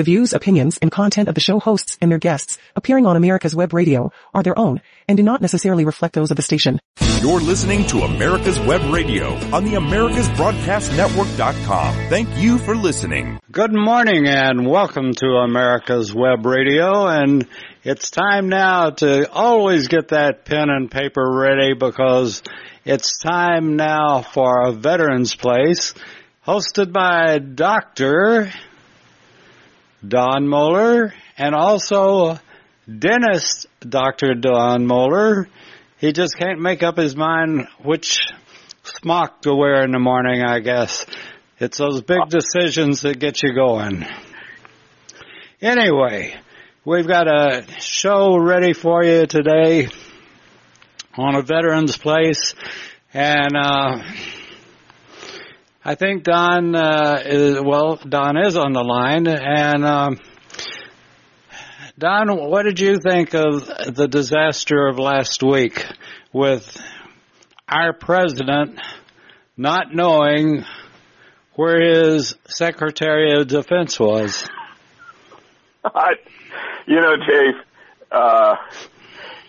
The views, opinions, and content of the show hosts and their guests appearing on America's Web Radio are their own and do not necessarily reflect those of the station. You're listening to America's Web Radio on the AmericasBroadcastNetwork.com. Thank you for listening. Good morning and welcome to America's Web Radio and it's time now to always get that pen and paper ready because it's time now for a Veterans Place hosted by Dr. Don Moeller and also dentist Dr. Don Moeller. He just can't make up his mind which smock to wear in the morning, I guess. It's those big decisions that get you going. Anyway, we've got a show ready for you today on a veteran's place and uh I think Don uh, is well. Don is on the line, and um, Don, what did you think of the disaster of last week with our president not knowing where his Secretary of Defense was? I, you know, Dave, uh,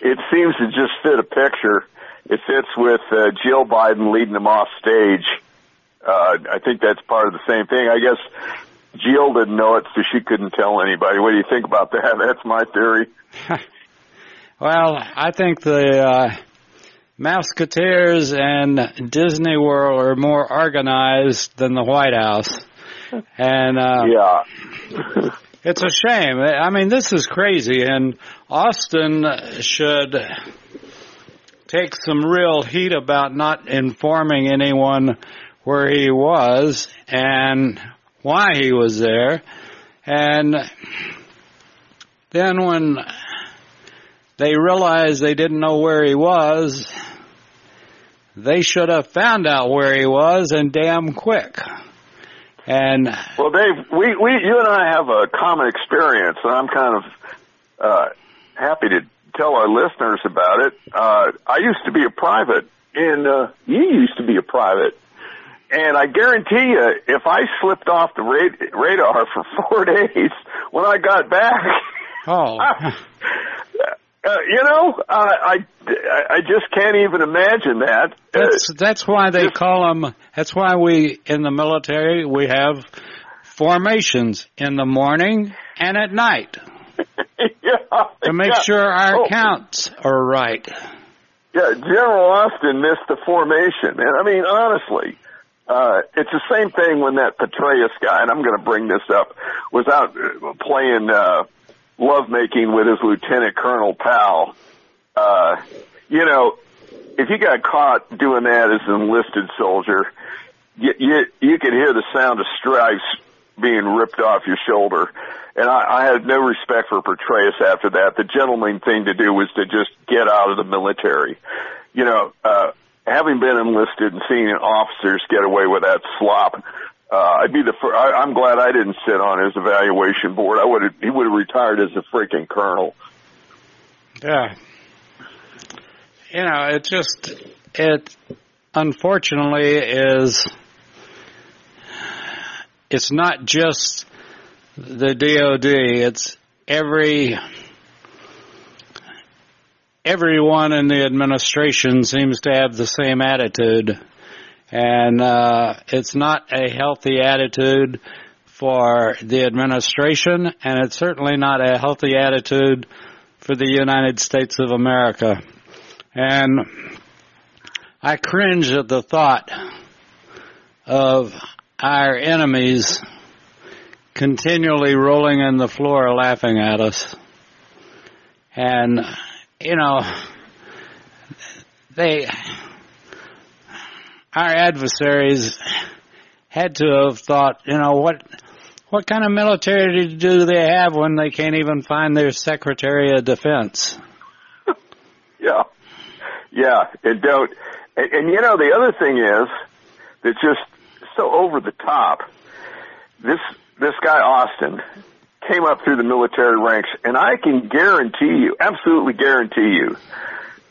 it seems to just fit a picture. It fits with uh, Jill Biden leading them off stage uh, I think that's part of the same thing. I guess Jill didn't know it, so she couldn't tell anybody. What do you think about that? That's my theory. well, I think the uh, Mouseketeers and Disney World are more organized than the White House, and uh, yeah. it's a shame. I mean, this is crazy, and Austin should take some real heat about not informing anyone where he was and why he was there. And then when they realized they didn't know where he was, they should have found out where he was and damn quick. And well, Dave, we, we, you and I have a common experience, and I'm kind of uh, happy to tell our listeners about it. Uh, I used to be a private, and uh, you used to be a private, and I guarantee you, if I slipped off the radar for four days, when I got back, oh, uh, you know, uh, I I just can't even imagine that. That's that's why they just, call them. That's why we in the military we have formations in the morning and at night yeah, to make yeah. sure our oh. counts are right. Yeah, General Austin missed the formation, and I mean honestly, uh, it's the same thing when that Petraeus guy, and I'm going to bring this up, was out uh, playing uh, lovemaking with his lieutenant colonel pal. Uh, you know, if you got caught doing that as an enlisted soldier, you you, you could hear the sound of stripes being ripped off your shoulder. And I, I had no respect for Petraeus after that. The gentleman thing to do was to just get out of the military. You know, uh, having been enlisted and seeing officers get away with that slop, uh, I'd be the first, I, I'm glad I didn't sit on his evaluation board. I would he would have retired as a freaking colonel. Yeah. You know, it just, it unfortunately is, it's not just the DOD, it's every everyone in the administration seems to have the same attitude. And uh, it's not a healthy attitude for the administration, and it's certainly not a healthy attitude for the United States of America. And I cringe at the thought of our enemies continually rolling in the floor laughing at us. And you know, they, our adversaries had to have thought, you know, what, what kind of military do they have when they can't even find their Secretary of Defense? yeah. Yeah, and don't, and, and you know, the other thing is, that's just so over the top. This, this guy Austin, came up through the military ranks, and I can guarantee you, absolutely guarantee you,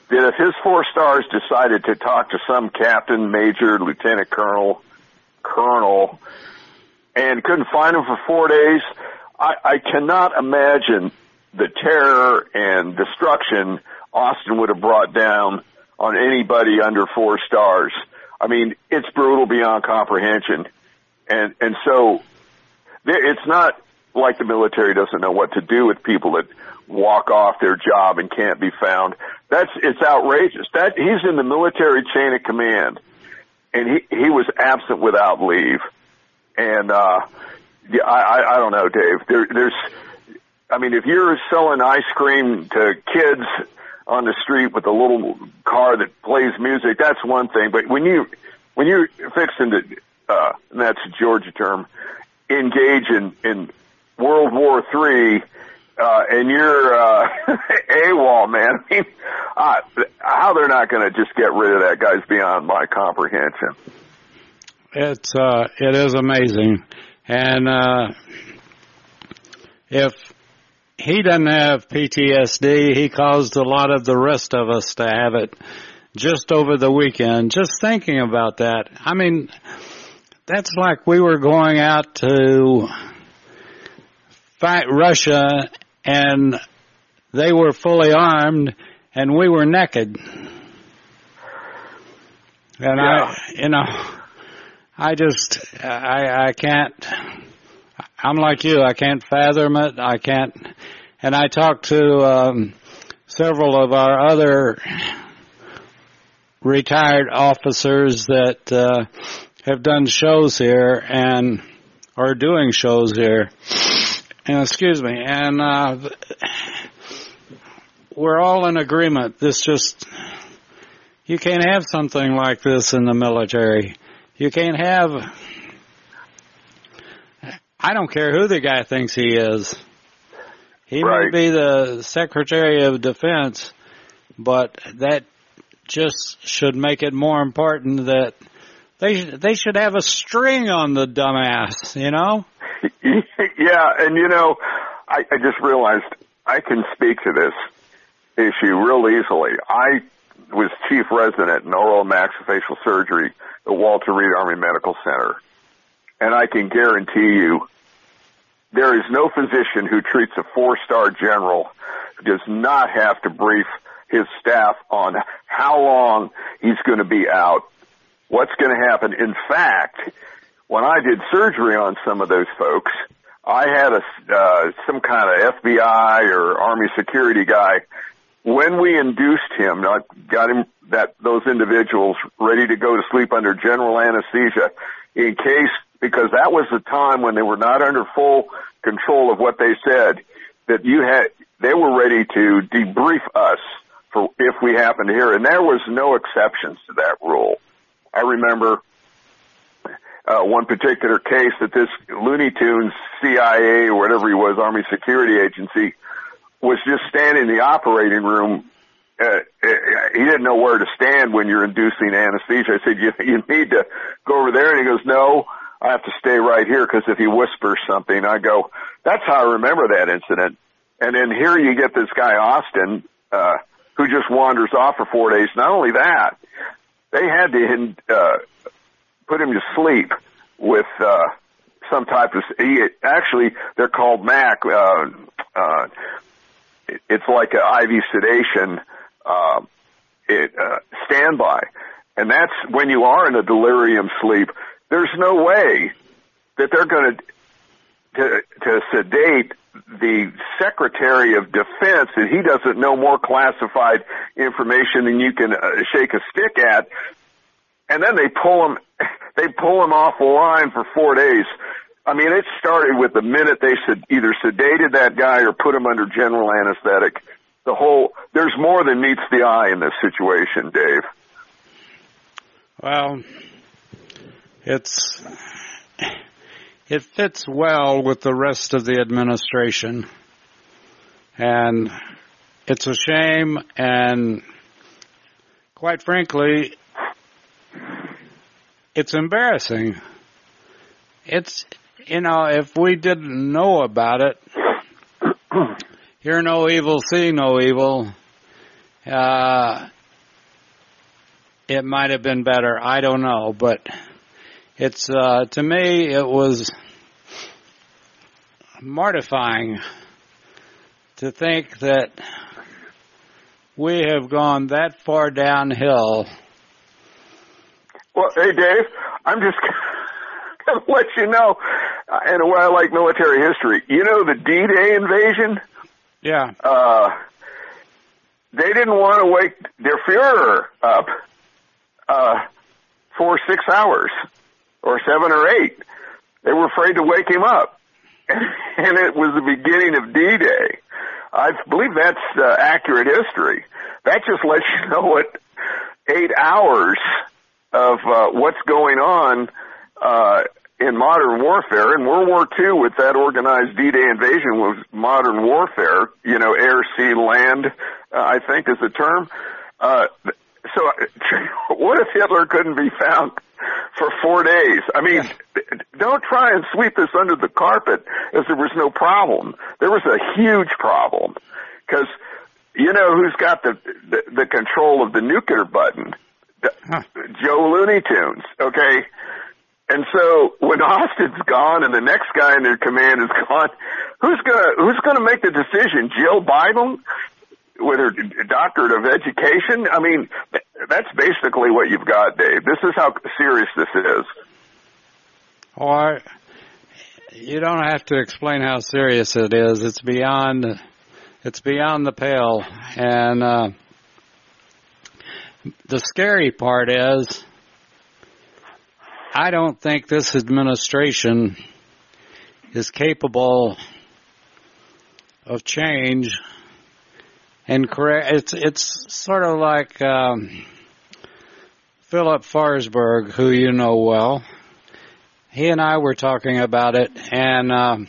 that if his four stars decided to talk to some captain, major, lieutenant colonel, colonel, and couldn't find him for four days, I, I cannot imagine the terror and destruction Austin would have brought down on anybody under four stars. I mean, it's brutal beyond comprehension. And, and so it's not like the military doesn't know what to do with people that walk off their job and can't be found. That's, it's outrageous. That, he's in the military chain of command and he, he was absent without leave. And, uh, yeah, I, I, I don't know, Dave. There, there's, I mean, if you're selling ice cream to kids on the street with a little car that plays music, that's one thing. But when you, when you're fixing to, uh, and that's a Georgia term, engage in, in World War Three, uh, and you're, uh, AWOL, man. I mean, uh, how they're not going to just get rid of that guy's beyond my comprehension. It's, uh, it is amazing. And, uh, if he doesn't have PTSD, he caused a lot of the rest of us to have it just over the weekend. Just thinking about that. I mean, that's like we were going out to fight Russia and they were fully armed and we were naked. And Yeah. I, you know, I just, I, I can't, I'm like you, I can't fathom it, I can't, and I talked to, um, several of our other retired officers that, uh, have done shows here and are doing shows here. And excuse me, and, uh, we're all in agreement. This just, you can't have something like this in the military. You can't have, I don't care who the guy thinks he is. He Right. may be the Secretary of Defense, but that just should make it more important that they they should have a string on the dumbass, you know? yeah, and you know, I, I just realized I can speak to this issue real easily. I was chief resident in oral maxillofacial surgery at Walter Reed Army Medical Center, and I can guarantee you there is no physician who treats a four-star general who does not have to brief his staff on how long he's going to be out, what's going to happen. In fact, when I did surgery on some of those folks, I had a uh, some kind of FBI or Army security guy. When we induced him, I got him that those individuals ready to go to sleep under general anesthesia, in case because that was the time when they were not under full control of what they said. That you had, they were ready to debrief us for if we happened to hear, and there was no exceptions to that rule. I remember uh, one particular case that this Looney Tunes CIA or whatever he was, Army Security Agency, was just standing in the operating room. Uh, uh, he didn't know where to stand when you're inducing anesthesia. I said, you, you need to go over there. And he goes, no, I have to stay right here because if he whispers something, I go, that's how I remember that incident. And then here you get this guy, Austin, uh, who just wanders off for four days. Not only that, they had to, uh, put him to sleep with uh some type of he actually they're called mac uh uh it's like an IV sedation uh it uh standby. And that's when you are in a delirium sleep there's no way that they're going to to to sedate the Secretary of Defense and he doesn't know more classified information than you can uh, shake a stick at and then they pull him they pull him off the line for four days. I mean, it started with the minute they said either sedated that guy or put him under general anesthetic. The whole there's more than meets the eye in this situation, Dave. Well, it's it fits well with the rest of the administration, and it's a shame. And quite frankly, it's embarrassing. It's you know if we didn't know about it, hear no evil, see no evil. Uh, it might have been better. I don't know, but it's uh, to me it was mortifying to think that we have gone that far downhill. Well, hey, Dave, I'm just going to let you know, uh, in a way I like military history. You know the D-Day invasion? Yeah. Uh, they didn't want to wake their Führer up uh, for six hours or seven or eight. They were afraid to wake him up. and it was the beginning of D-Day. I believe that's uh, accurate history. That just lets you know what eight hours of uh, what's going on uh, in modern warfare. In World War II, with that organized D-Day invasion, was modern warfare. You know, air, sea, land. Uh, I think is the term. Uh, so, what if Hitler couldn't be found for four days? I mean, don't try and sweep this under the carpet as there was no problem. There was a huge problem because you know who's got the, the the control of the nuclear button? Huh. Joe Looney Tunes. Okay. And so when Austin's gone and the next guy in their command is gone, who's gonna who's gonna make the decision? Jill Biden with her doctorate of education. I mean, that's basically what you've got, Dave. This is how serious this is. Or you don't have to explain how serious it is. It's beyond it's beyond the pale. And uh, the scary part is I don't think this administration is capable of change and correct. It's it's sort of like um, Philip Forsberg, who you know well. He and I were talking about it, and um,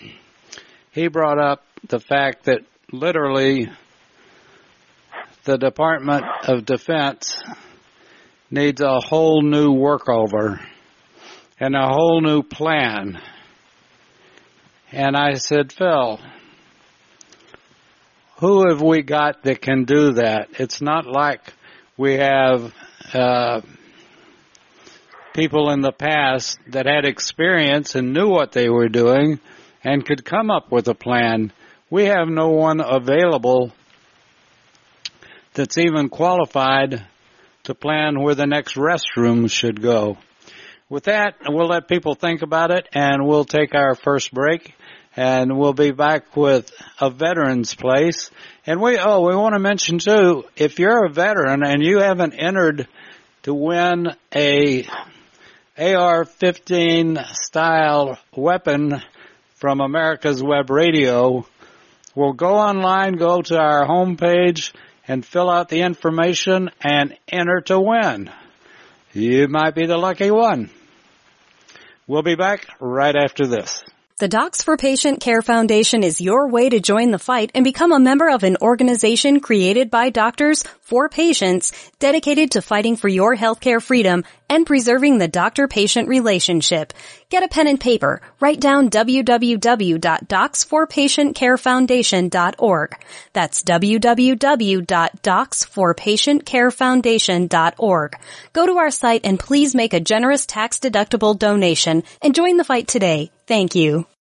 he brought up the fact that literally the Department of Defense needs a whole new workover and a whole new plan. And I said, Phil, who have we got that can do that? It's not like we have uh, people in the past that had experience and knew what they were doing and could come up with a plan. We have no one available that's even qualified to plan where the next restroom should go. With that, we'll let people think about it and we'll take our first break and we'll be back with a veteran's place. And we, oh, we want to mention too, if you're a veteran and you haven't entered to win a AR-15 style weapon from America's Web Radio, we'll go online, go to our homepage and fill out the information and enter to win. You might be the lucky one. We'll be back right after this. The Docs for Patient Care Foundation is your way to join the fight and become a member of an organization created by doctors for patients dedicated to fighting for your healthcare freedom and preserving the doctor-patient relationship. Get a pen and paper. Write down www.docsforpatientcarefoundation.org. That's www.docsforpatientcarefoundation.org. Go to our site and please make a generous tax-deductible donation and join the fight today. Thank you.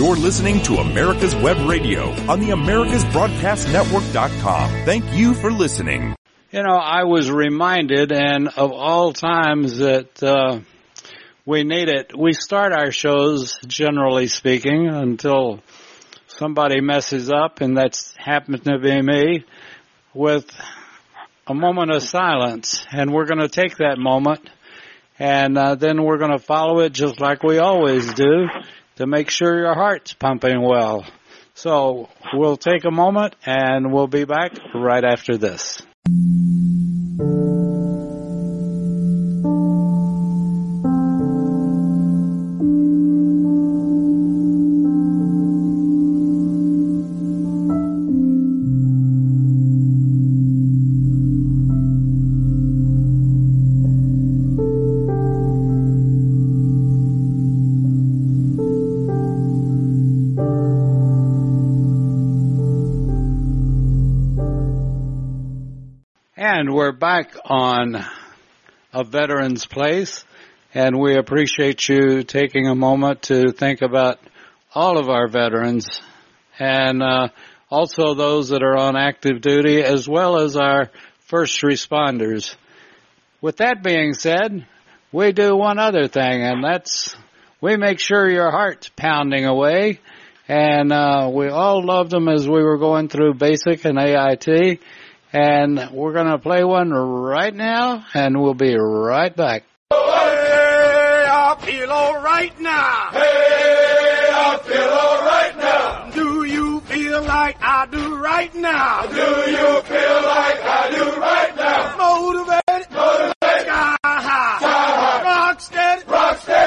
You're listening to America's Web Radio on the AmericasBroadcastNetwork.com. Thank you for listening. You know, I was reminded, and of all times that uh, we need it, we start our shows, generally speaking, until somebody messes up, and that's happened to be me, with a moment of silence. And we're going to take that moment, and uh, then we're going to follow it just like we always do to make sure your heart's pumping well. So we'll take a moment and we'll be back right after this. Back on a veteran's place, and we appreciate you taking a moment to think about all of our veterans and uh, also those that are on active duty as well as our first responders. With that being said, we do one other thing, and that's we make sure your heart's pounding away. And uh, we all loved them as we were going through basic and AIT. And we're going to play one right now, and we'll be right back. Hey, I feel alright now. Hey, I feel alright now. Do you feel like I do right now? Do you feel like I do right now? Motivated,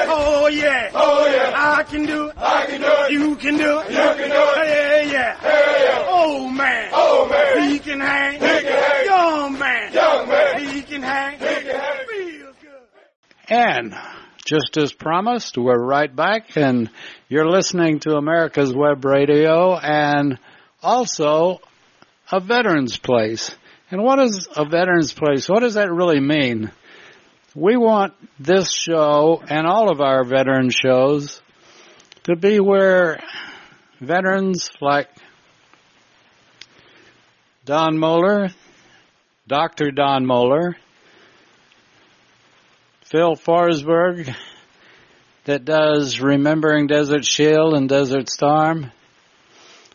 rock steady. Oh yeah, oh yeah. I can do it, I can do it. You can do it, you can do it. Hey yeah, hey yeah. Oh man, oh man. He can hang, he can hang. Young man, young man. He can hang, he can hang. Feels good. And just as promised, we're right back and you're listening to America's Web Radio and also a veteran's place. And what is a veteran's place? What does that really mean? We want this show and all of our veteran shows to be where veterans like Don Moeller, Dr. Don Moeller, Phil Forsberg that does Remembering Desert Shield and Desert Storm.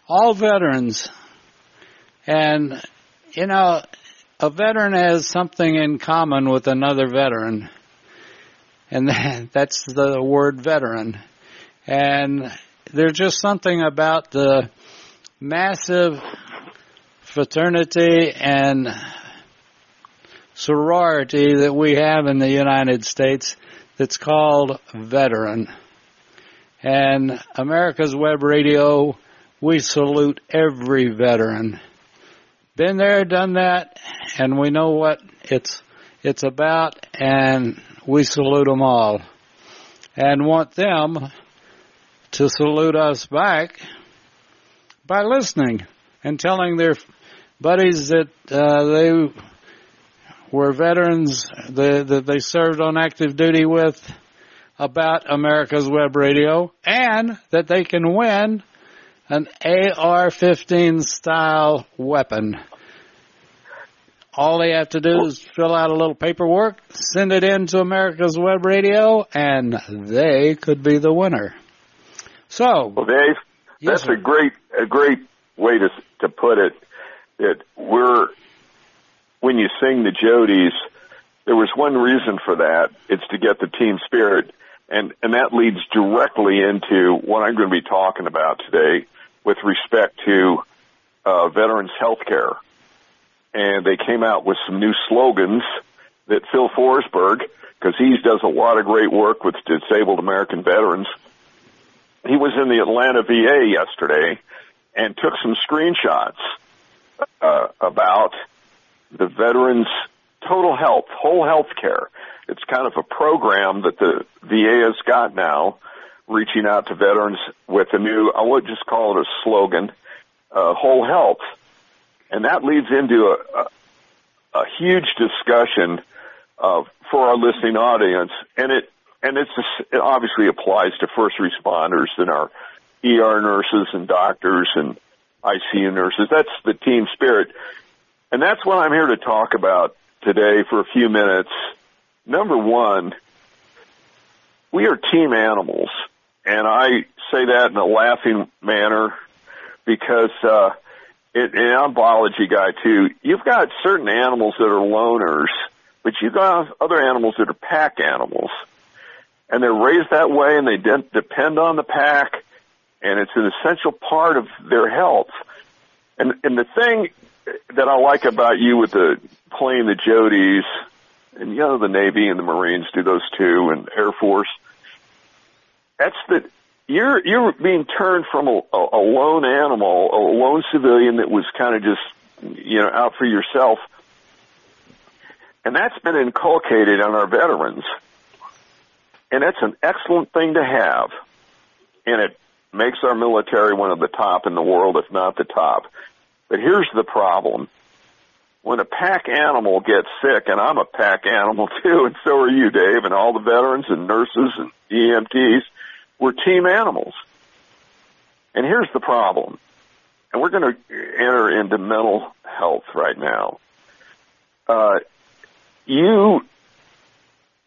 All veterans. And, you know, a veteran has something in common with another veteran. And that's the word veteran. And there's just something about the massive fraternity and sorority that we have in the United States that's called veteran. And America's Web Radio, we salute every veteran. Been there, done that, and we know what it's, it's about, and we salute them all. And want them to salute us back by listening and telling their buddies that uh, they were veterans that, that they served on active duty with about America's Web Radio and that they can win an AR-15 style weapon. All they have to do is fill out a little paperwork, send it in to America's Web Radio, and they could be the winner. So, Well, Dave, Yes, that's sir. a great a great way to to put it. That we're when you sing the Jodies, there was one reason for that. It's to get the team spirit, and and that leads directly into what I'm going to be talking about today with respect to uh, veterans health care. And they came out with some new slogans that Phil Forsberg, because he does a lot of great work with disabled American veterans, he was in the Atlanta VA yesterday and took some screenshots uh, about the veterans' total health, whole health care. It's kind of a program that the VA has got now, reaching out to veterans with a new, I would just call it a slogan, uh, whole health. And that leads into a, a, a huge discussion uh, for our listening audience, and it and it's it obviously applies to first responders and our ER nurses and doctors and ICU nurses. That's the team spirit, and that's what I'm here to talk about today for a few minutes. Number one, we are team animals, and I say that in a laughing manner because uh, it, and I'm a biology guy too. You've got certain animals that are loners, but you've got other animals that are pack animals, and they're raised that way, and they de- depend on the pack, and it's an essential part of their health. And and the thing that I like about you with the playing the Jodies, and you know the Navy and the Marines do those too, and Air Force. That's the you're you're being turned from a, a, lone animal, a lone civilian that was kind of just you know out for yourself, and that's been inculcated on our veterans, and that's an excellent thing to have, and it makes our military one of the top in the world, if not the top. But here's the problem. when a pack animal gets sick, and I'm a pack animal too, and so are you, Dave, and all the veterans and nurses and EMTs, we're team animals. And here's the problem. And we're going to enter into mental health right now. Uh, you,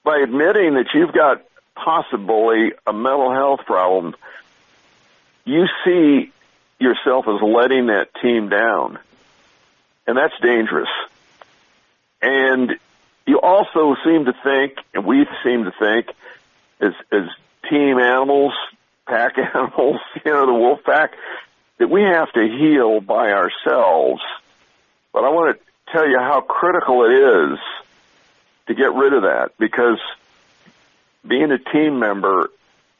by admitting that you've got possibly a mental health problem, you see yourself as letting that team down. And that's dangerous. And you also seem to think, and we seem to think, as, as team animals, pack animals, you know, the wolf pack, that we have to heal by ourselves. But I want to tell you how critical it is to get rid of that because being a team member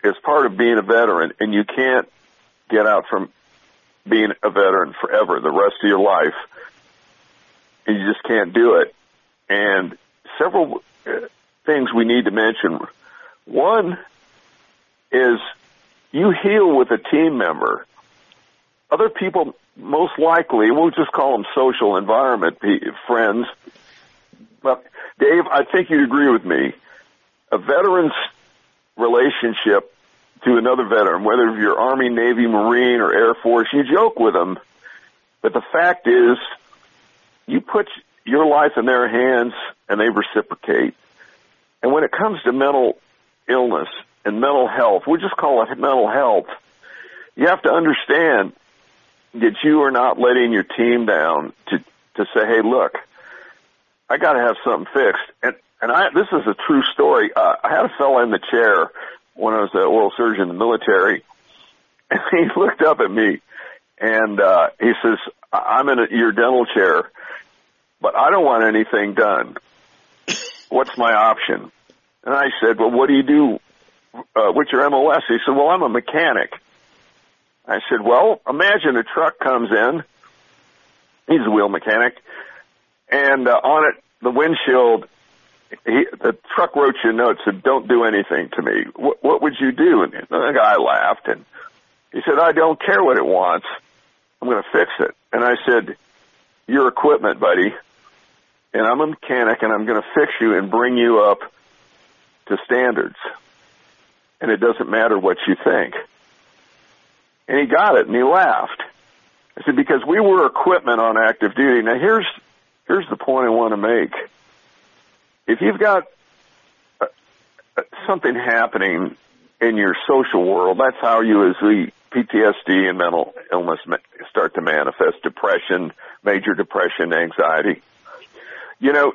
is part of being a veteran and you can't get out from being a veteran forever, the rest of your life. And you just can't do it. And several uh, things we need to mention. One is you heal with a team member. Other people, most likely, we'll just call them social environment friends. But Dave, I think you'd agree with me. A veteran's relationship to another veteran, whether you're Army, Navy, Marine, or Air Force, you joke with them. But the fact is, you put your life in their hands and they reciprocate. And when it comes to mental illness and mental health, we just call it mental health, you have to understand that you are not letting your team down to, to say, hey, look, I got to have something fixed. And, and I, this is a true story. Uh, I had a fellow in the chair when I was an oral surgeon in the military, and he looked up at me and uh, he says, "I'm in a, your dental chair, but I don't want anything done. What's my option?" And I said, "Well, what do you do? Uh, what's your MOS?" He said, "Well, I'm a mechanic." I said, "Well, imagine a truck comes in. He's a wheel mechanic, and uh, on it, the windshield he, the truck wrote you a note said, "Don't do anything to me." What, what would you do? And the guy laughed and he said, "I don't care what it wants. I'm going to fix it." And I said, "Your equipment, buddy, and I'm a mechanic, and I'm going to fix you and bring you up to standards. And it doesn't matter what you think." And he got it, and he laughed. I said, "Because we were equipment on active duty." Now here's here's the point I want to make if you've got uh, uh, something happening in your social world, that's how you as the PTSD and mental illness start to manifest depression, major depression, anxiety. You know,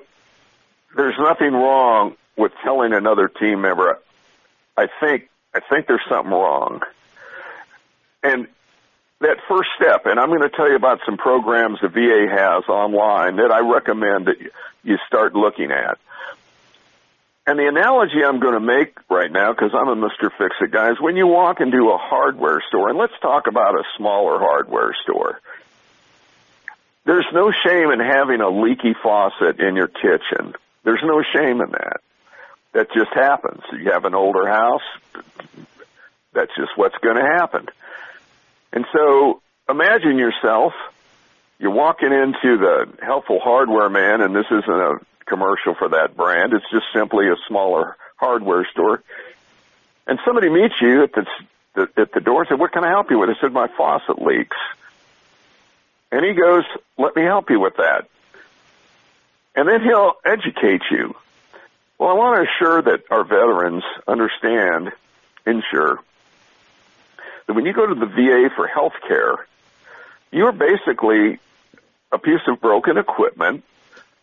there's nothing wrong with telling another team member, I think, I think there's something wrong. And that first step, and I'm going to tell you about some programs the VA has online that I recommend that you start looking at. And the analogy I'm going to make right now, because I'm a Mr. Fix-It guy, is when you walk into a hardware store, and let's talk about a smaller hardware store. There's no shame in having a leaky faucet in your kitchen. There's no shame in that. That just happens. You have an older house, that's just what's going to happen. And so imagine yourself, you're walking into the helpful hardware man, and this isn't a commercial for that brand. It's just simply a smaller hardware store. And somebody meets you at the, at the door and said, what can I help you with? I said, my faucet leaks. And he goes, let me help you with that. And then he'll educate you. Well, I want to assure that our veterans understand, ensure, that when you go to the VA for health care, you're basically a piece of broken equipment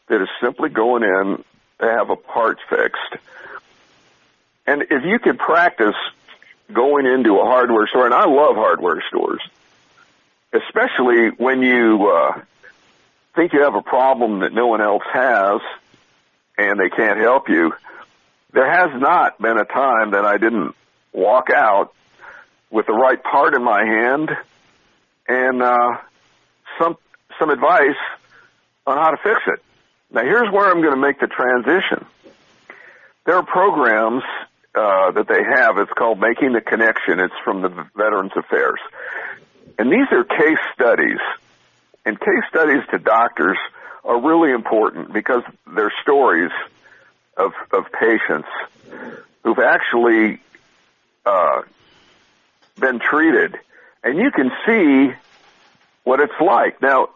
that is simply going in to have a part fixed. And if you could practice going into a hardware store, and I love hardware stores, especially when you uh, think you have a problem that no one else has and they can't help you, there has not been a time that I didn't walk out with the right part in my hand and uh, some some advice on how to fix it. Now here's where I'm going to make the transition. There are programs uh, that they have. It's called Making the Connection. It's from the Veterans Affairs. And these are case studies. And case studies to doctors are really important because they're stories of of patients who've actually uh, been treated, and you can see what it's like. Now,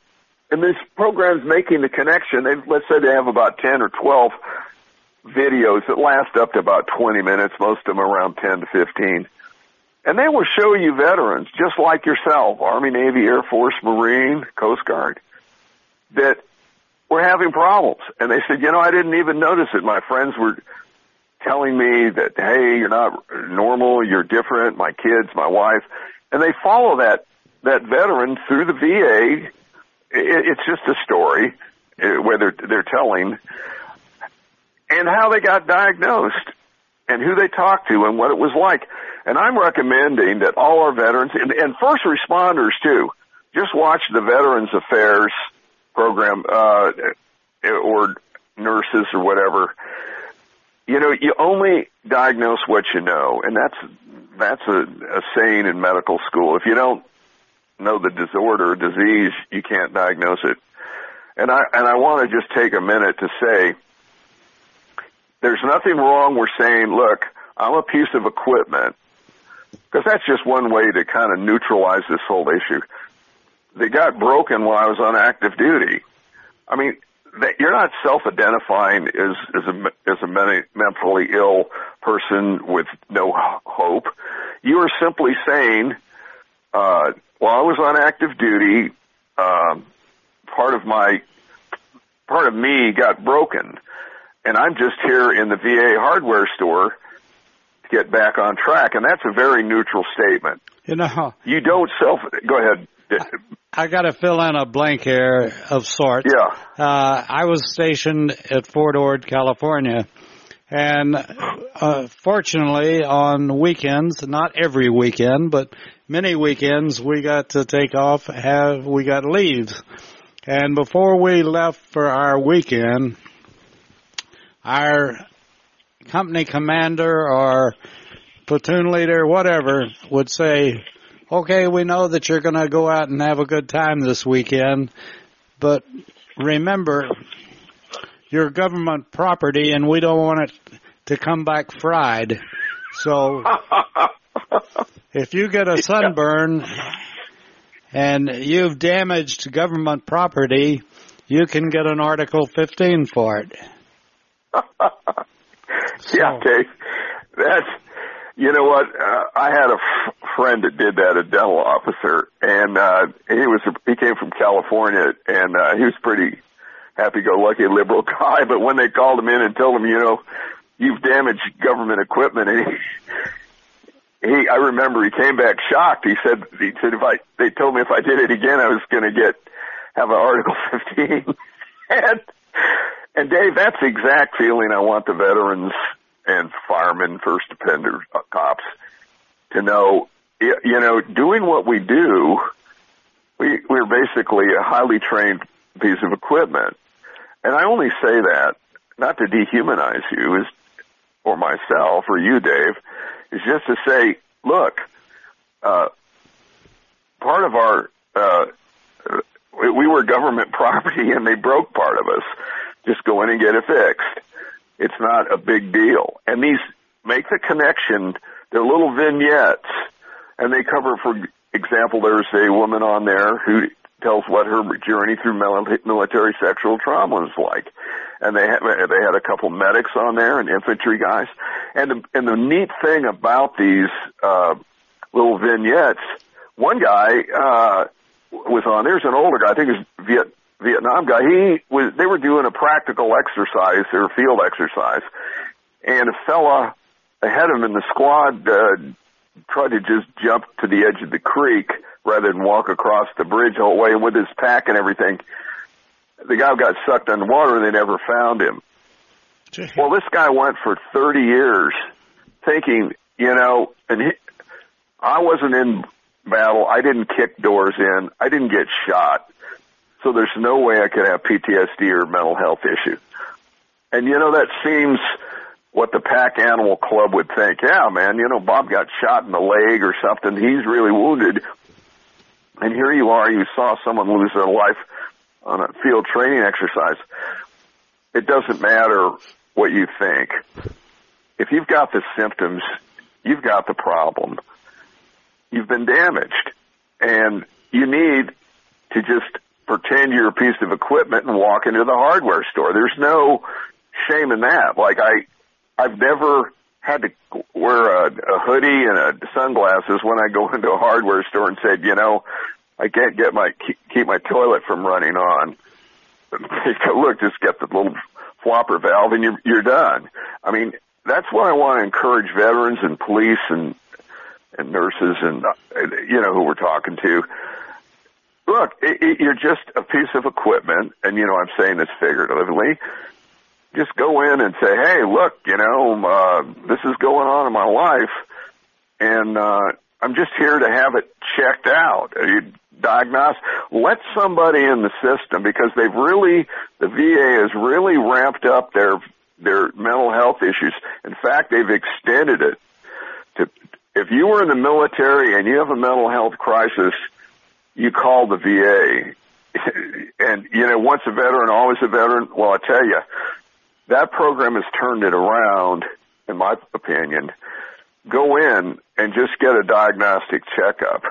in this programs making the connection, they let's say they have about ten or twelve videos that last up to about twenty minutes, most of them around ten to fifteen. And they will show you veterans just like yourself, Army, Navy, Air Force, Marine, Coast Guard, that were having problems. And they said, you know, I didn't even notice it. My friends were telling me that, hey, you're not normal, you're different, my kids, my wife. And they follow that, that veteran through the VA. It's just a story uh, where they're, they're telling and how they got diagnosed and who they talked to and what it was like. And I'm recommending that all our veterans and, and first responders too, just watch the Veterans Affairs program, uh, or nurses or whatever. You know, you only diagnose what you know, and that's that's a, a saying in medical school. If you don't know the disorder disease, you can't diagnose it. And I and I want to just take a minute to say there's nothing wrong with saying, look, I'm a piece of equipment because that's just one way to kind of neutralize this whole issue. They got broken while I was on active duty. I mean, they, you're not self-identifying as as a as a mentally ill person with no hope. You are simply saying, uh, while I was on active duty, um, part of my part of me got broken, and I'm just here in the VA hardware store to get back on track. And that's a very neutral statement. You know, you don't self. Go ahead. I got to fill in a blank here of sorts. Yeah. Uh, I was stationed at Fort Ord, California. And uh, fortunately, on weekends, not every weekend, but many weekends, we got to take off. Have we got leaves? And before we left for our weekend, our company commander or platoon leader, whatever, would say, okay, we know that you're going to go out and have a good time this weekend, but remember, you're government property and we don't want it to come back fried. So if you get a sunburn and you've damaged government property, you can get an Article 15 for it. yeah, Dave. That's you know what? Uh, I had a friend that did that, a dental officer, and uh, he was he came from California, and uh, he was pretty happy-go-lucky liberal guy. But when they called him in and told him, you know, you've damaged government equipment, and he, he I remember he came back shocked. He said he said if I they told me if I did it again, I was going to get have an Article 15, and and Dave, that's the exact feeling I want the veterans and firemen, first offender uh, cops to know. You know, doing what we do, we we're basically a highly trained piece of equipment, and I only say that not to dehumanize you, is or myself or you, Dave, is just to say, look, uh, part of our uh, we were government property and they broke part of us. Just go in and get it fixed. It's not a big deal. And these make the connection. They're little vignettes, and they cover, for example, there's a woman on there who tells what her journey through military sexual trauma was like. And they had, they had a couple medics on there and infantry guys. And the, and the neat thing about these, uh, little vignettes, one guy, uh, was on, there's an older guy, I think he's Viet, Vietnam guy, he was, they were doing a practical exercise or field exercise, and a fella ahead of him in the squad, uh, tried to just jump to the edge of the creek rather than walk across the bridge all the whole way, with his pack and everything, the guy got sucked underwater and they never found him. Well, this guy went for 30 years thinking, you know, and he, I wasn't in battle. I didn't kick doors in. I didn't get shot. So there's no way I could have PTSD or mental health issue. And you know, that seems what the pack animal club would think. Yeah, man, you know, Bob got shot in the leg or something. He's really wounded. And here you are, you saw someone lose their life on a field training exercise, it doesn't matter what you think. If you've got the symptoms, you've got the problem. You've been damaged. And you need to just pretend you're a piece of equipment and walk into the hardware store. There's no shame in that. Like I, I've never had to wear a, a hoodie and a sunglasses when I go into a hardware store and said, you know, I can't get my keep my toilet from running on. Look, just get the little flopper valve and you're you're done. I mean, that's what I want to encourage veterans and police and and nurses and uh, you know who we're talking to. Look, it, it, you're just a piece of equipment, and you know I'm saying this figuratively. Just go in and say, "Hey, look, you know, uh, this is going on in my life, and uh, I'm just here to have it checked out, you diagnosed. Let somebody in the system because they've really, the VA has really ramped up their their mental health issues. In fact, they've extended it to. If you were in the military and you have a mental health crisis, you call the VA. And, you know, once a veteran, always a veteran. Well, I tell you, that program has turned it around, in my opinion. Go in and just get a diagnostic checkup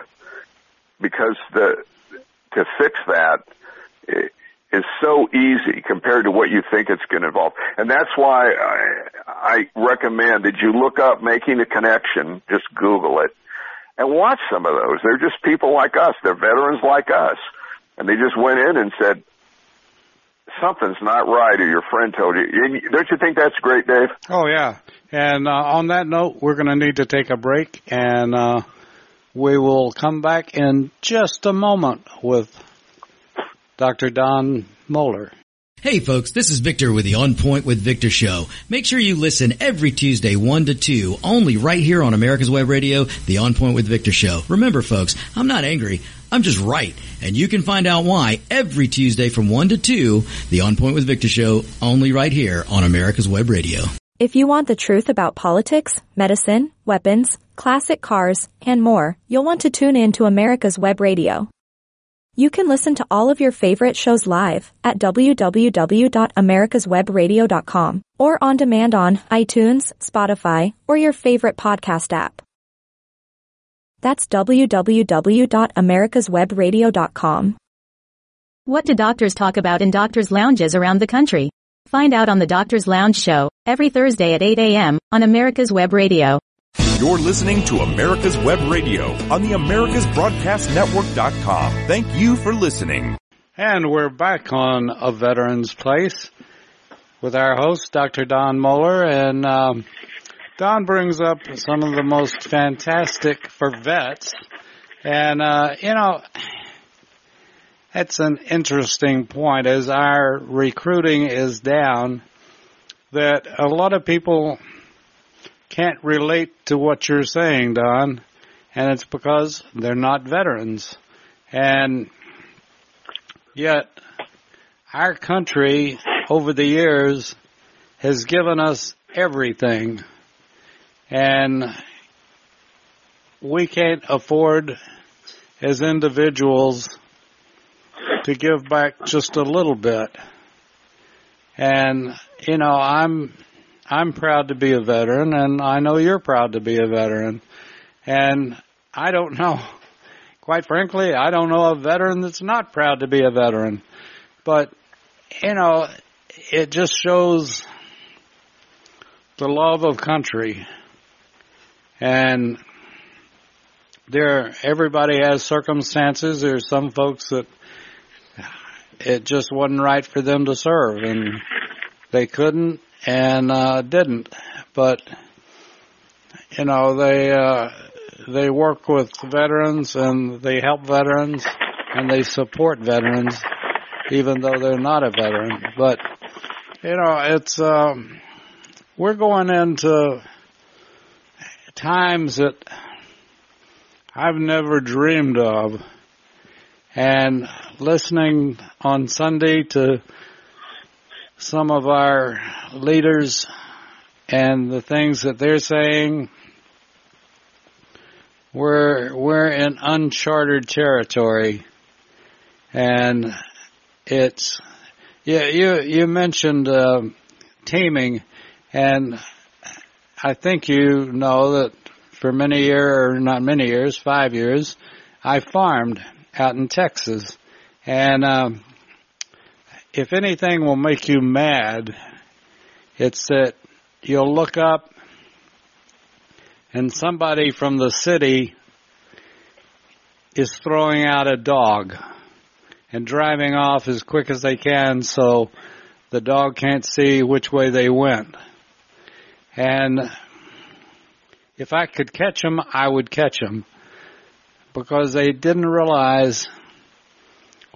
because the, to fix that is so easy compared to what you think it's going to involve. And that's why I, I recommend that you look up making a connection, just Google it and watch some of those. They're just people like us. They're veterans like us. And they just went in and said, something's not right or your friend told you. Don't you think that's great, Dave? Oh, yeah. And uh, on that note, we're going to need to take a break and uh, we will come back in just a moment with Dr. Don Moeller. Hey folks, this is Victor with the On Point with Victor show. Make sure you listen every Tuesday 1 to 2, only right here on America's Web Radio, the On Point with Victor show. Remember folks, I'm not angry, I'm just right. And you can find out why every Tuesday from 1 to 2, the On Point with Victor show, only right here on America's Web Radio. If you want the truth about politics, medicine, weapons, classic cars, and more, you'll want to tune in to America's Web Radio. You can listen to all of your favorite shows live at www.americaswebradio.com or on demand on iTunes, Spotify, or your favorite podcast app. That's www.americaswebradio.com. What do doctors talk about in doctors' lounges around the country? Find out on the Doctor's Lounge Show, every Thursday at 8 a.m. on America's Web Radio. You're listening to America's Web Radio on the AmericasBroadcastNetwork.com. Thank you for listening. And we're back on A Veteran's Place with our host, Dr. Don Moeller. And um, Don brings up some of the most fantastic for vets. And, uh, you know, that's an interesting point as our recruiting is down that a lot of people can't relate to what you're saying, Don, and it's because they're not veterans. And yet, our country over the years has given us everything, and we can't afford as individuals to give back just a little bit. And, you know, I'm I'm proud to be a veteran, and I know you're proud to be a veteran. And I don't know, quite frankly, I don't know a veteran that's not proud to be a veteran. But, you know, it just shows the love of country. And there, everybody has circumstances. There's some folks that it just wasn't right for them to serve, and they couldn't, and uh, didn't. But you know they uh, they work with veterans and they help veterans and they support veterans, even though they're not a veteran. But you know it's um, we're going into times that I've never dreamed of, and listening on Sunday to some of our leaders and the things that they're saying, we're we're in uncharted territory, and it's yeah. You you mentioned uh, teaming, and I think you know that for many years, or not many years, five years, I farmed out in Texas, and um, if anything will make you mad, it's that you'll look up and somebody from the city is throwing out a dog and driving off as quick as they can so the dog can't see which way they went. And if I could catch them, I would catch them because they didn't realize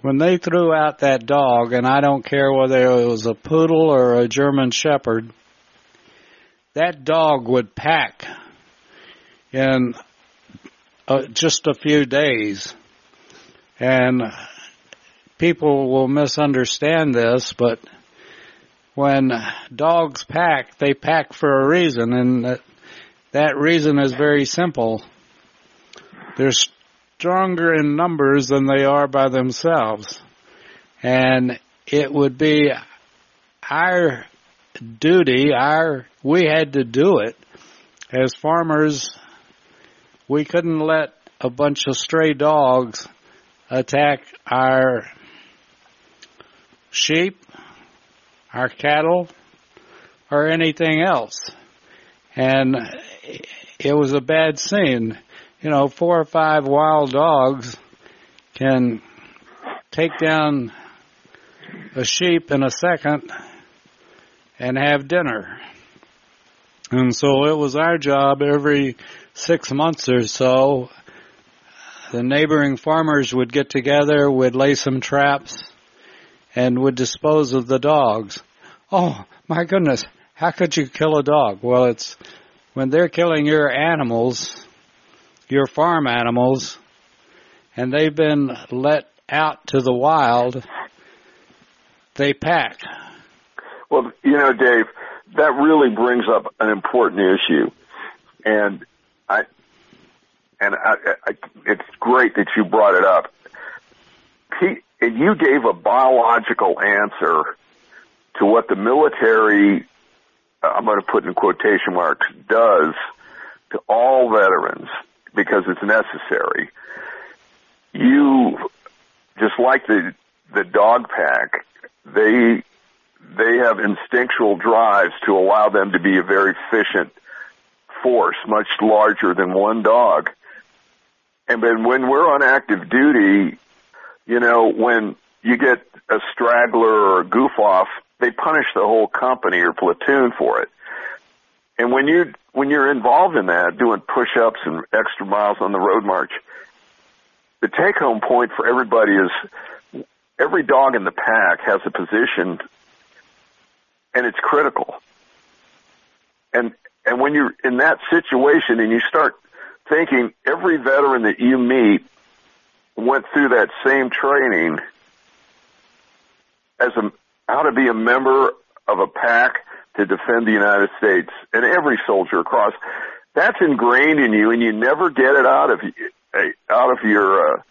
when they threw out that dog, and I don't care whether it was a poodle or a German shepherd, that dog would pack in uh, just a few days. And people will misunderstand this, but when dogs pack, they pack for a reason, and that, that reason is very simple. They're stronger in numbers than they are by themselves. And it would be our duty, our, we had to do it. As farmers, we couldn't let a bunch of stray dogs attack our sheep, our cattle, or anything else. And it was a bad scene. You know, four or five wild dogs can take down a sheep in a second and have dinner. And so it was our job every six months or so. The neighboring farmers would get together, would lay some traps, and would dispose of the dogs. Oh, my goodness, how could you kill a dog? Well, it's when they're killing your animals, your farm animals, and they've been let out to the wild, they pack. Well, you know, Dave, that really brings up an important issue, and I, and I, I, it's great that you brought it up. He, you gave a biological answer to what the military, I'm going to put in quotation marks, does to all veterans because it's necessary. You, just like the, the dog pack, they, they have instinctual drives to allow them to be a very efficient force, much larger than one dog. And then when we're on active duty, you know, when you get a straggler or a goof off, they punish the whole company or platoon for it. And when you when you're involved in that, doing push-ups and extra miles on the road march, the take-home point for everybody is every dog in the pack has a position, and it's critical. And and when you're in that situation and you start thinking every veteran that you meet went through that same training as a how to be a member of a pack to defend the United States and every soldier across that's ingrained in you and you never get it out of out of your uh,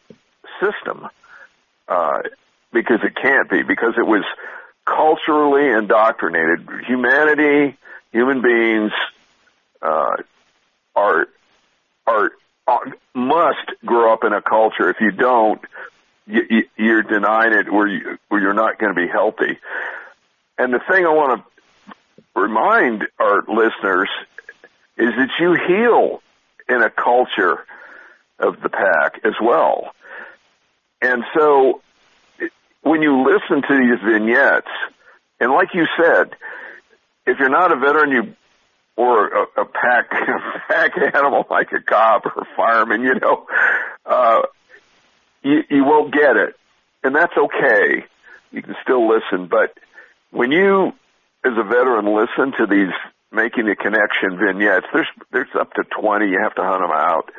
system uh, because it can't be because it was culturally indoctrinated humanity human beings uh, are are uh, must grow up in a culture. If you don't, you, you're denying it, where you where you're not going to be healthy. And the thing I want to remind our listeners is that you heal in a culture of the pack as well. And so when you listen to these vignettes, and like you said, if you're not a veteran, you or a, a pack pack animal like a cop or a fireman, you know, uh, you, you won't get it, and that's okay. You can still listen, but when you, as a veteran, listen to these making a connection vignettes, there's there's up to twenty. You have to hunt them out.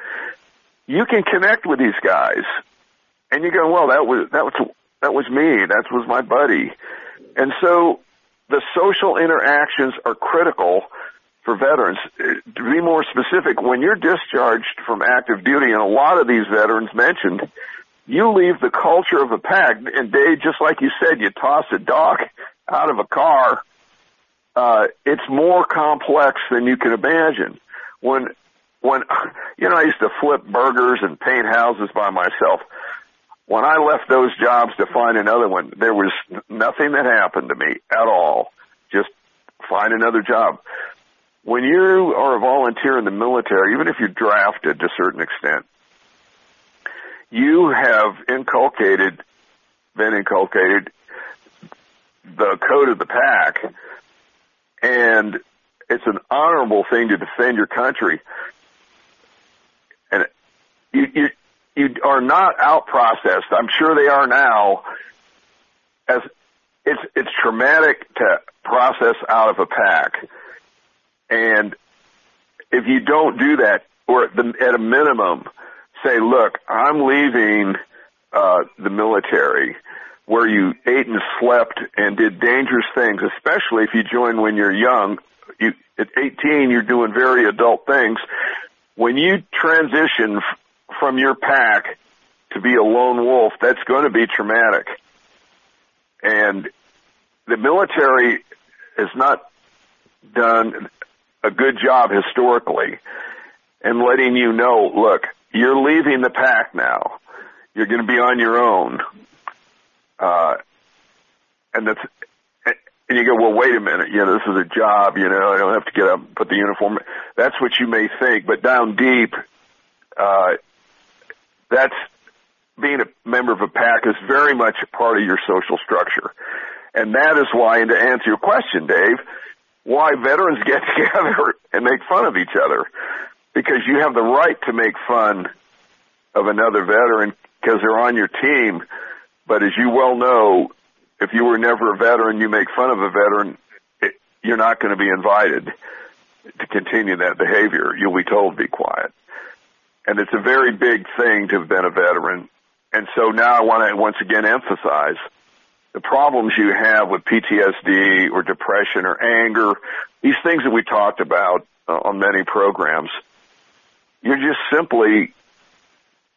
You can connect with these guys, and you go, well, that was that was that was me. That was my buddy, and so the social interactions are critical for veterans. Uh, to be more specific, when you're discharged from active duty, and a lot of these veterans mentioned you leave the culture of a pack, and Dave, just like you said, you toss a dog out of a car. Uh, it's more complex than you can imagine. When, when, you know, I used to flip burgers and paint houses by myself. When I left those jobs to find another one, there was nothing that happened to me at all. Just find another job. When you are a volunteer in the military, even if you're drafted to a certain extent, you have inculcated, been inculcated the code of the pack, and it's an honorable thing to defend your country. And you, you, you are not out processed. I'm sure they are now. As it's it's traumatic to process out of a pack, and if you don't do that, or at, the, at a minimum, say, look, I'm leaving uh, the military where you ate and slept and did dangerous things, especially if you join when you're young. You, at 18, you're doing very adult things. When you transition f- from your pack to be a lone wolf, that's going to be traumatic. And the military has not done a good job historically in letting you know, look, you're leaving the pack now. You're going to be on your own. Uh, and that's, and you go, well, wait a minute, you know, this is a job, you know, I don't have to get up and put the uniform. That's what you may think, but down deep, uh, that's being a member of a pack is very much a part of your social structure. And that is why, and to answer your question, Dave, why veterans get together and make fun of each other. Because you have the right to make fun of another veteran because they're on your team. But as you well know, if you were never a veteran, you make fun of a veteran, it, you're not going to be invited to continue that behavior. You'll be told to be quiet. And it's a very big thing to have been a veteran. And so now I want to once again emphasize the problems you have with PTSD or depression or anger, these things that we talked about uh, on many programs, you're just simply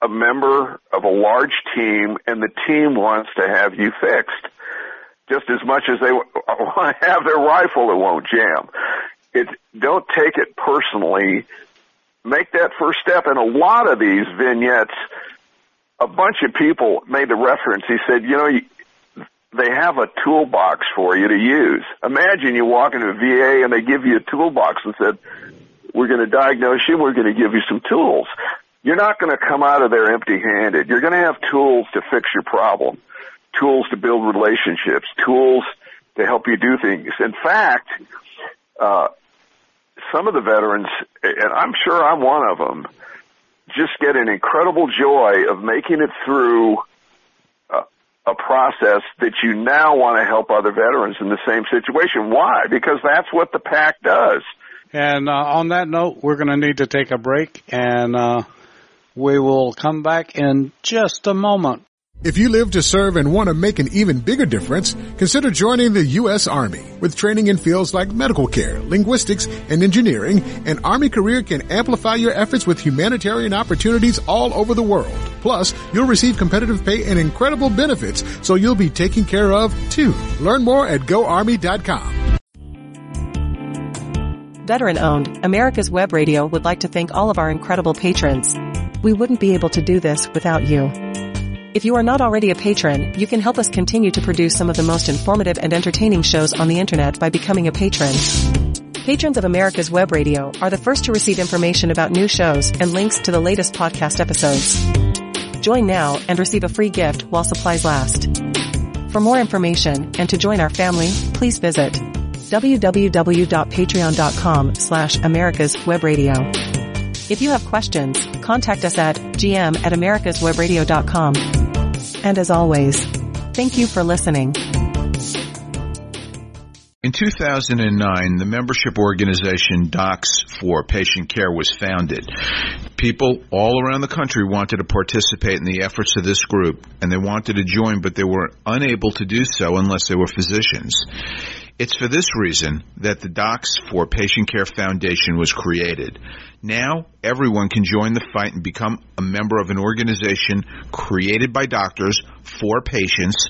a member of a large team and the team wants to have you fixed. Just as much as they want to have their rifle that won't jam. It, don't take it personally. Make that first step. And a lot of these vignettes, a bunch of people made the reference. He said, you know, they have a toolbox for you to use. Imagine you walk into a VA and they give you a toolbox and said, we're going to diagnose you, we're going to give you some tools. You're not going to come out of there empty handed. You're going to have tools to fix your problem, tools to build relationships, tools to help you do things. In fact, uh, some of the veterans, and I'm sure I'm one of them, just get an incredible joy of making it through a process that you now want to help other veterans in the same situation. Why? Because that's what the pack does. And uh, on that note, we're going to need to take a break, and uh, we will come back in just a moment. If you live to serve and want to make an even bigger difference, consider joining the U.S. Army. With training in fields like medical care, linguistics, and engineering, an Army career can amplify your efforts with humanitarian opportunities all over the world. Plus, you'll receive competitive pay and incredible benefits, so you'll be taken care of too. Learn more at GoArmy.com. Veteran owned, America's Web Radio would like to thank all of our incredible patrons. We wouldn't be able to do this without you. If you are not already a patron, you can help us continue to produce some of the most informative and entertaining shows on the internet by becoming a patron. Patrons of America's Web Radio are the first to receive information about new shows and links to the latest podcast episodes. Join now and receive a free gift while supplies last. For more information and to join our family, please visit www.patreon.com slash America's Web Radio. If you have questions, contact us at gm at americaswebradio.com. And as always, thank you for listening. In 2009, the membership organization Docs for Patient Care was founded. People all around the country wanted to participate in the efforts of this group, and they wanted to join, but they were unable to do so unless they were physicians. It's for this reason that the Docs for Patient Care Foundation was created. Now, everyone can join the fight and become a member of an organization created by doctors for patients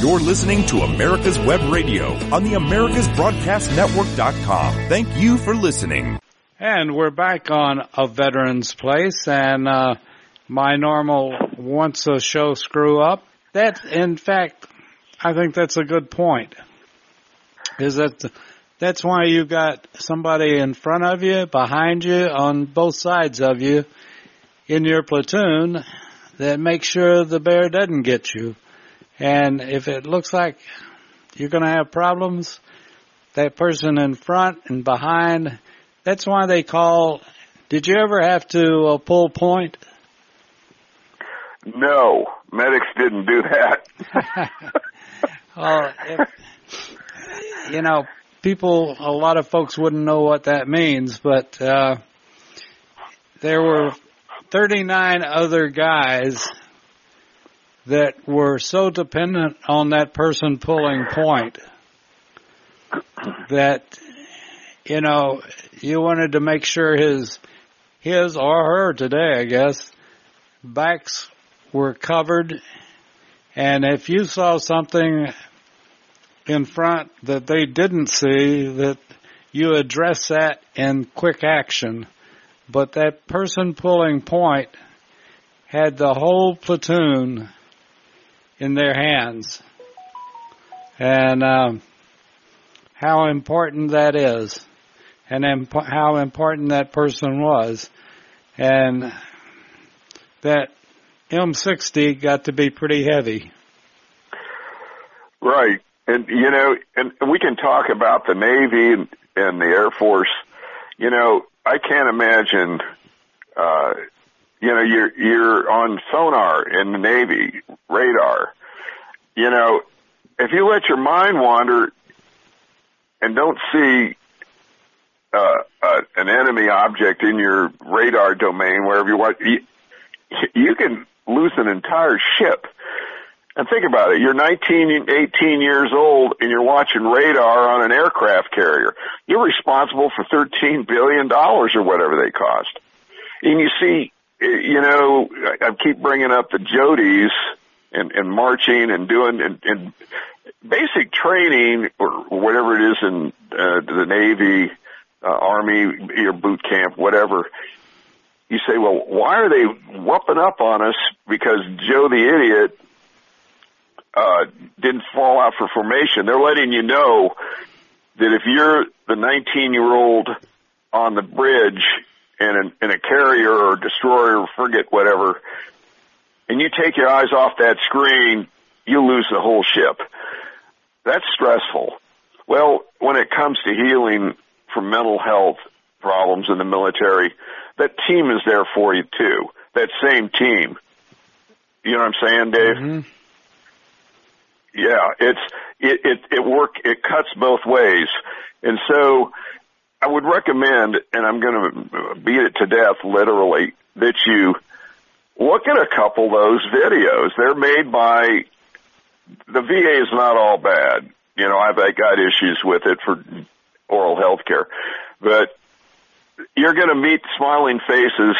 You're listening to America's Web Radio on the AmericasBroadcastNetwork.com. Thank you for listening. And we're back on A Veteran's Place and, uh, my normal once a show screw up. That, in fact, I think that's a good point. Is that that's why you've got somebody in front of you, behind you, on both sides of you in your platoon that makes sure the bear doesn't get you. And if it looks like you're going to have problems, that person in front and behind, that's why they call. Did you ever have to uh, pull point? No, medics didn't do that. well, if, you know, people, a lot of folks wouldn't know what that means, but uh, there were 39 other guys that were so dependent on that person pulling point that you know you wanted to make sure his his or her today I guess backs were covered. And if you saw something in front that they didn't see that you address that in quick action. But that person pulling point had the whole platoon in their hands. And um, how important that is, and imp- how important that person was, and that M60 got to be pretty heavy. Right, and you know, and we can talk about the Navy and, and the Air Force. You know, I can't imagine. Uh, you know, you're you're on sonar in the Navy, radar. You know, if you let your mind wander and don't see uh, uh, an enemy object in your radar domain, wherever you want, you, you can lose an entire ship. And think about it. You're 19, 18 years old and you're watching radar on an aircraft carrier. You're responsible for $13 billion or whatever they cost. And you see, you know, I keep bringing up the Jodies and, and marching and doing and, and basic training or whatever it is in uh, the Navy, uh, Army, your boot camp, whatever. You say, well, why are they whooping up on us because Joe the idiot uh, didn't fall out for formation? They're letting you know that if you're the 19 year old on the bridge in, an, in a carrier or destroyer or frigate, whatever, and you take your eyes off that screen, you lose the whole ship. That's stressful. Well, when it comes to healing from mental health problems in the military, that team is there for you too. That same team. You know what I'm saying, Dave? Mm-hmm. Yeah, it's it it it work it cuts both ways, and so I would recommend, and I'm going to beat it to death, literally, that you look at a couple of those videos. They're made by the VA is not all bad. You know, I've got issues with it for oral health care, but you're going to meet smiling faces.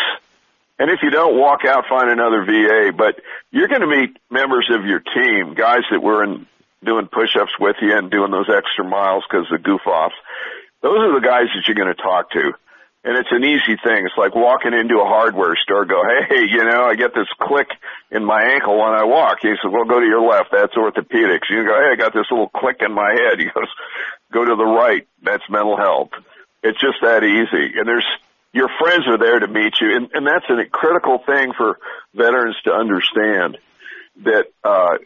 And if you don't walk out, find another VA, but you're going to meet members of your team, guys that were in doing push-ups with you and doing those extra miles because of goof offs. Those are the guys that you're going to talk to. And it's an easy thing. It's like walking into a hardware store, go, hey, you know, I get this click in my ankle when I walk. He says, well, go to your left. That's orthopedics. You go, hey, I got this little click in my head. He goes, go to the right. That's mental health. It's just that easy. And there's, your friends are there to meet you. And, and that's a critical thing for veterans to understand that, uh,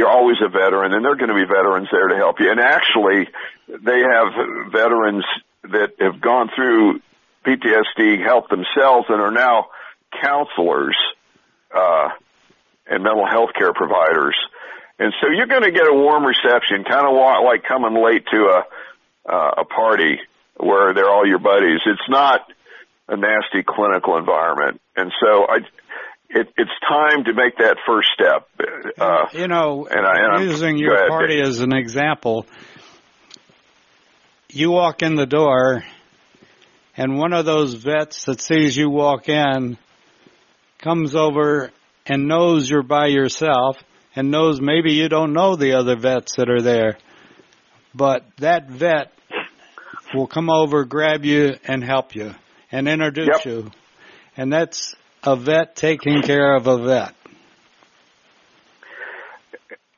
you're always a veteran and there are going to be veterans there to help you. And actually, they have veterans that have gone through PTSD help themselves and are now counselors uh, and mental health care providers. And so you're going to get a warm reception, kind of like coming late to a uh, a party where they're all your buddies. It's not a nasty clinical environment, and so I. It, it's time to make that first step. Uh, you know, and I, and using your ahead, party Dave. as an example, you walk in the door, and one of those vets that sees you walk in comes over and knows you're by yourself and knows maybe you don't know the other vets that are there. But that vet will come over, grab you, and help you and introduce Yep. you. And that's a vet taking care of a vet.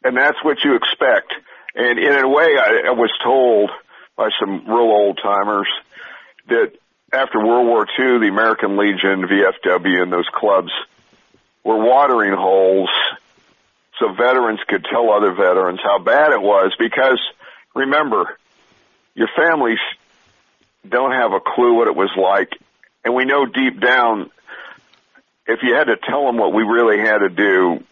and that's what you expect. And in a way, I, I was told by some real old timers that after World War II, the American Legion, VFW, and those clubs were watering holes so veterans could tell other veterans how bad it was because remember, your families don't have a clue what it was like. And we know deep down, if you had to tell them what we really had to do,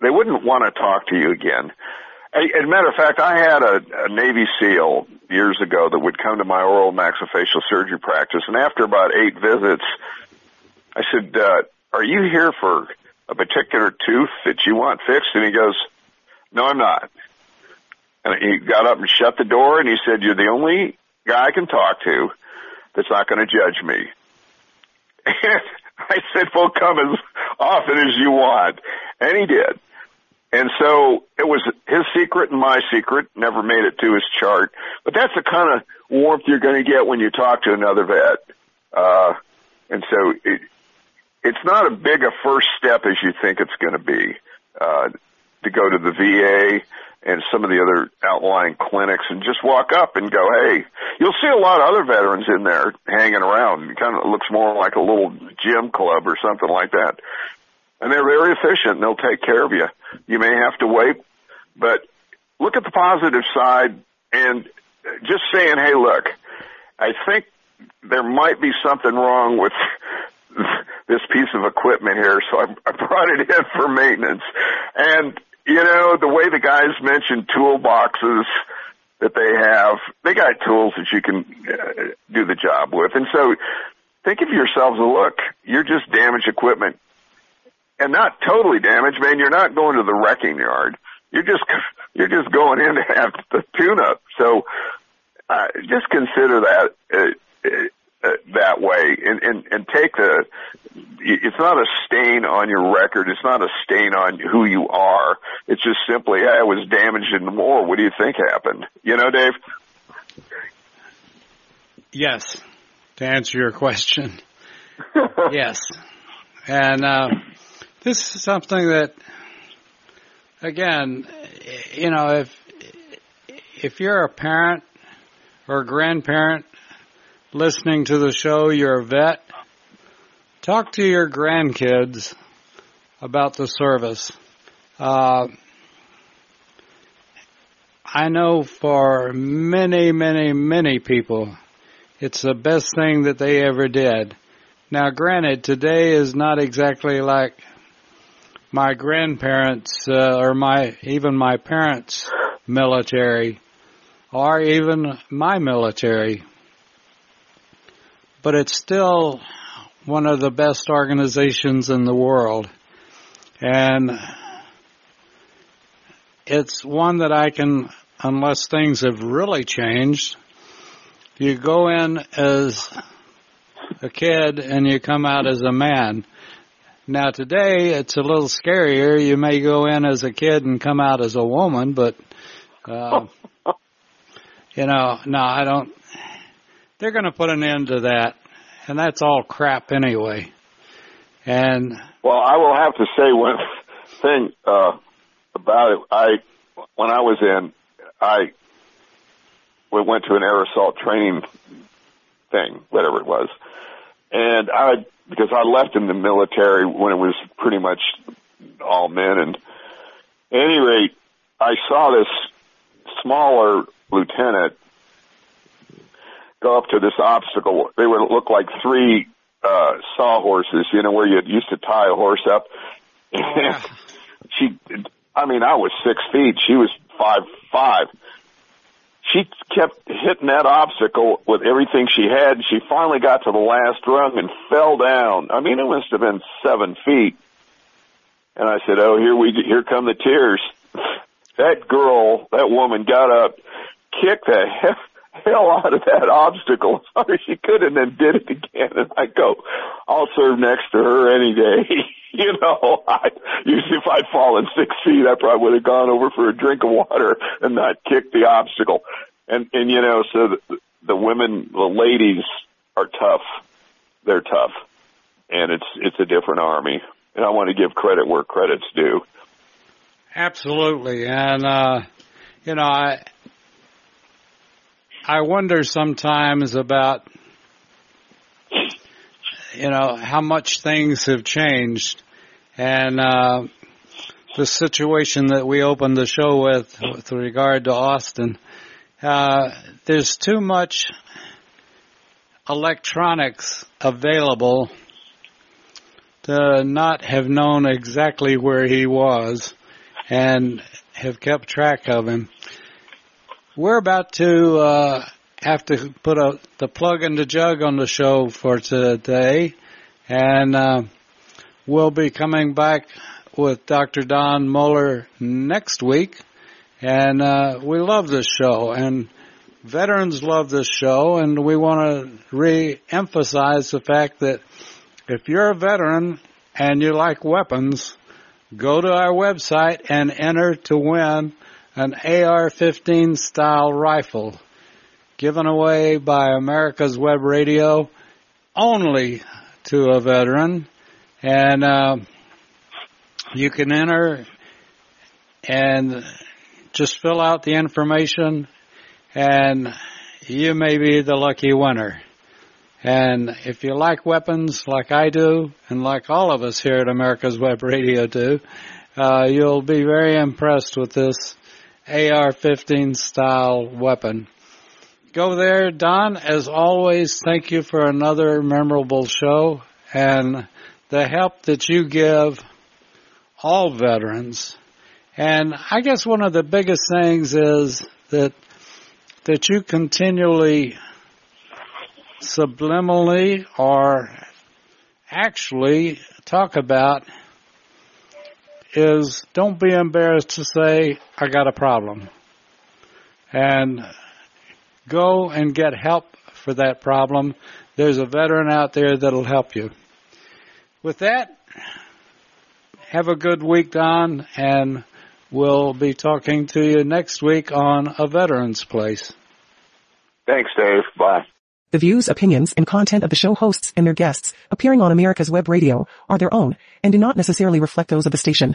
they wouldn't want to talk to you again. As a matter of fact, I had a, a Navy SEAL years ago that would come to my oral maxillofacial surgery practice, and after about eight visits, I said, uh, "Are you here for a particular tooth that you want fixed?" And he goes, "No, I'm not." And he got up and shut the door, and he said, "You're the only guy I can talk to that's not going to judge me." I said, "Well, come as often as you want," and he did. And so it was his secret and my secret. Never made it to his chart, but that's the kind of warmth you're going to get when you talk to another vet. Uh, and so it, it's not as big a first step as you think it's going to be uh, to go to the VA and some of the other outlying clinics and just walk up and go, hey, you'll see a lot of other veterans in there hanging around. It kind of looks more like a little gym club or something like that. And they're very efficient and they'll take care of you. You may have to wait, but look at the positive side and just saying, hey, look, I think there might be something wrong with this piece of equipment here, so I, I brought it in for maintenance. And, you know, the way the guys mentioned toolboxes that they have, they got tools that you can uh, do the job with. And so think of yourselves, a look, you're just damaged equipment and not totally damaged, man. You're not going to the wrecking yard. You're just, you're just going in to have the tune up. So, uh, just consider that, uh, uh, that way and, and, and take the, it's not a stain on your record. It's not a stain on who you are. It's just simply, hey, I was damaged in the war. What do you think happened? You know, Dave? Yes, to answer your question. yes. And uh, this is something that, again, you know, if if you're a parent or a grandparent listening to the show, you're a vet, talk to your grandkids about the service. Uh, I know for many, many, many people, it's the best thing that they ever did. Now, granted, today is not exactly like my grandparents uh, or my even my parents' military, or even my military, but it's still one of the best organizations in the world, and it's one that I can, unless things have really changed, you go in as a kid and you come out as a man. Now today it's a little scarier. You may go in as a kid and come out as a woman, but uh, you know, no, I don't. They're going to put an end to that, and that's all crap anyway. And Well, I will have to say one thing uh, about it. I when I was in, I we went to an assault training thing, whatever it was, and I because I left in the military when it was pretty much all men, and at any rate, I saw this smaller lieutenant go up to this obstacle. They would look like three uh sawhorses, you know, where you used to tie a horse up. Yeah. she, I mean, I was six feet. She was five five. She kept hitting that obstacle with everything she had. and She finally got to the last rung and fell down. I mean, it must have been seven feet. And I said, "Oh, here we here come the tears." That girl, that woman, got up, kicked the he- hell out of that obstacle as hard as she could, and then did it again. And I go, "I'll serve next to her any day." you know, I usually if I'd fallen six feet, I probably would have gone over for a drink of water and not kicked the obstacle. And and you know, so the, the women, the ladies are tough. They're tough, and it's it's a different army. And I want to give credit where credit's due. Absolutely, and uh, you know, I I wonder sometimes about you know how much things have changed, and uh, the situation that we opened the show with, with regard to Austin. Uh, there's too much electronics available to not have known exactly where he was and have kept track of him. We're about to uh, have to put a, the plug and the jug on the show for today, and uh, we'll be coming back with Dr. Don Moeller next week. And uh, we love this show, and veterans love this show, and we want to re-emphasize the fact that if you're a veteran and you like weapons, go to our website and enter to win an AR-15 style rifle given away by America's Web Radio only to a veteran. And uh, you can enter and just fill out the information and you may be the lucky winner. And if you like weapons like I do, and like all of us here at America's Web Radio do, uh, you'll be very impressed with this AR-15 style weapon. Go there, Don. As always, thank you for another memorable show and the help that you give all veterans. And I guess one of the biggest things is that that you continually subliminally or actually talk about is don't be embarrassed to say, I got a problem. And go and get help for that problem. There's a veteran out there that'll help you. With that, have a good week, Don, and we'll be talking to you next week on A Veteran's Place. Thanks, Dave. Bye. The views, opinions, and content of the show hosts and their guests appearing on America's Web Radio are their own and do not necessarily reflect those of the station.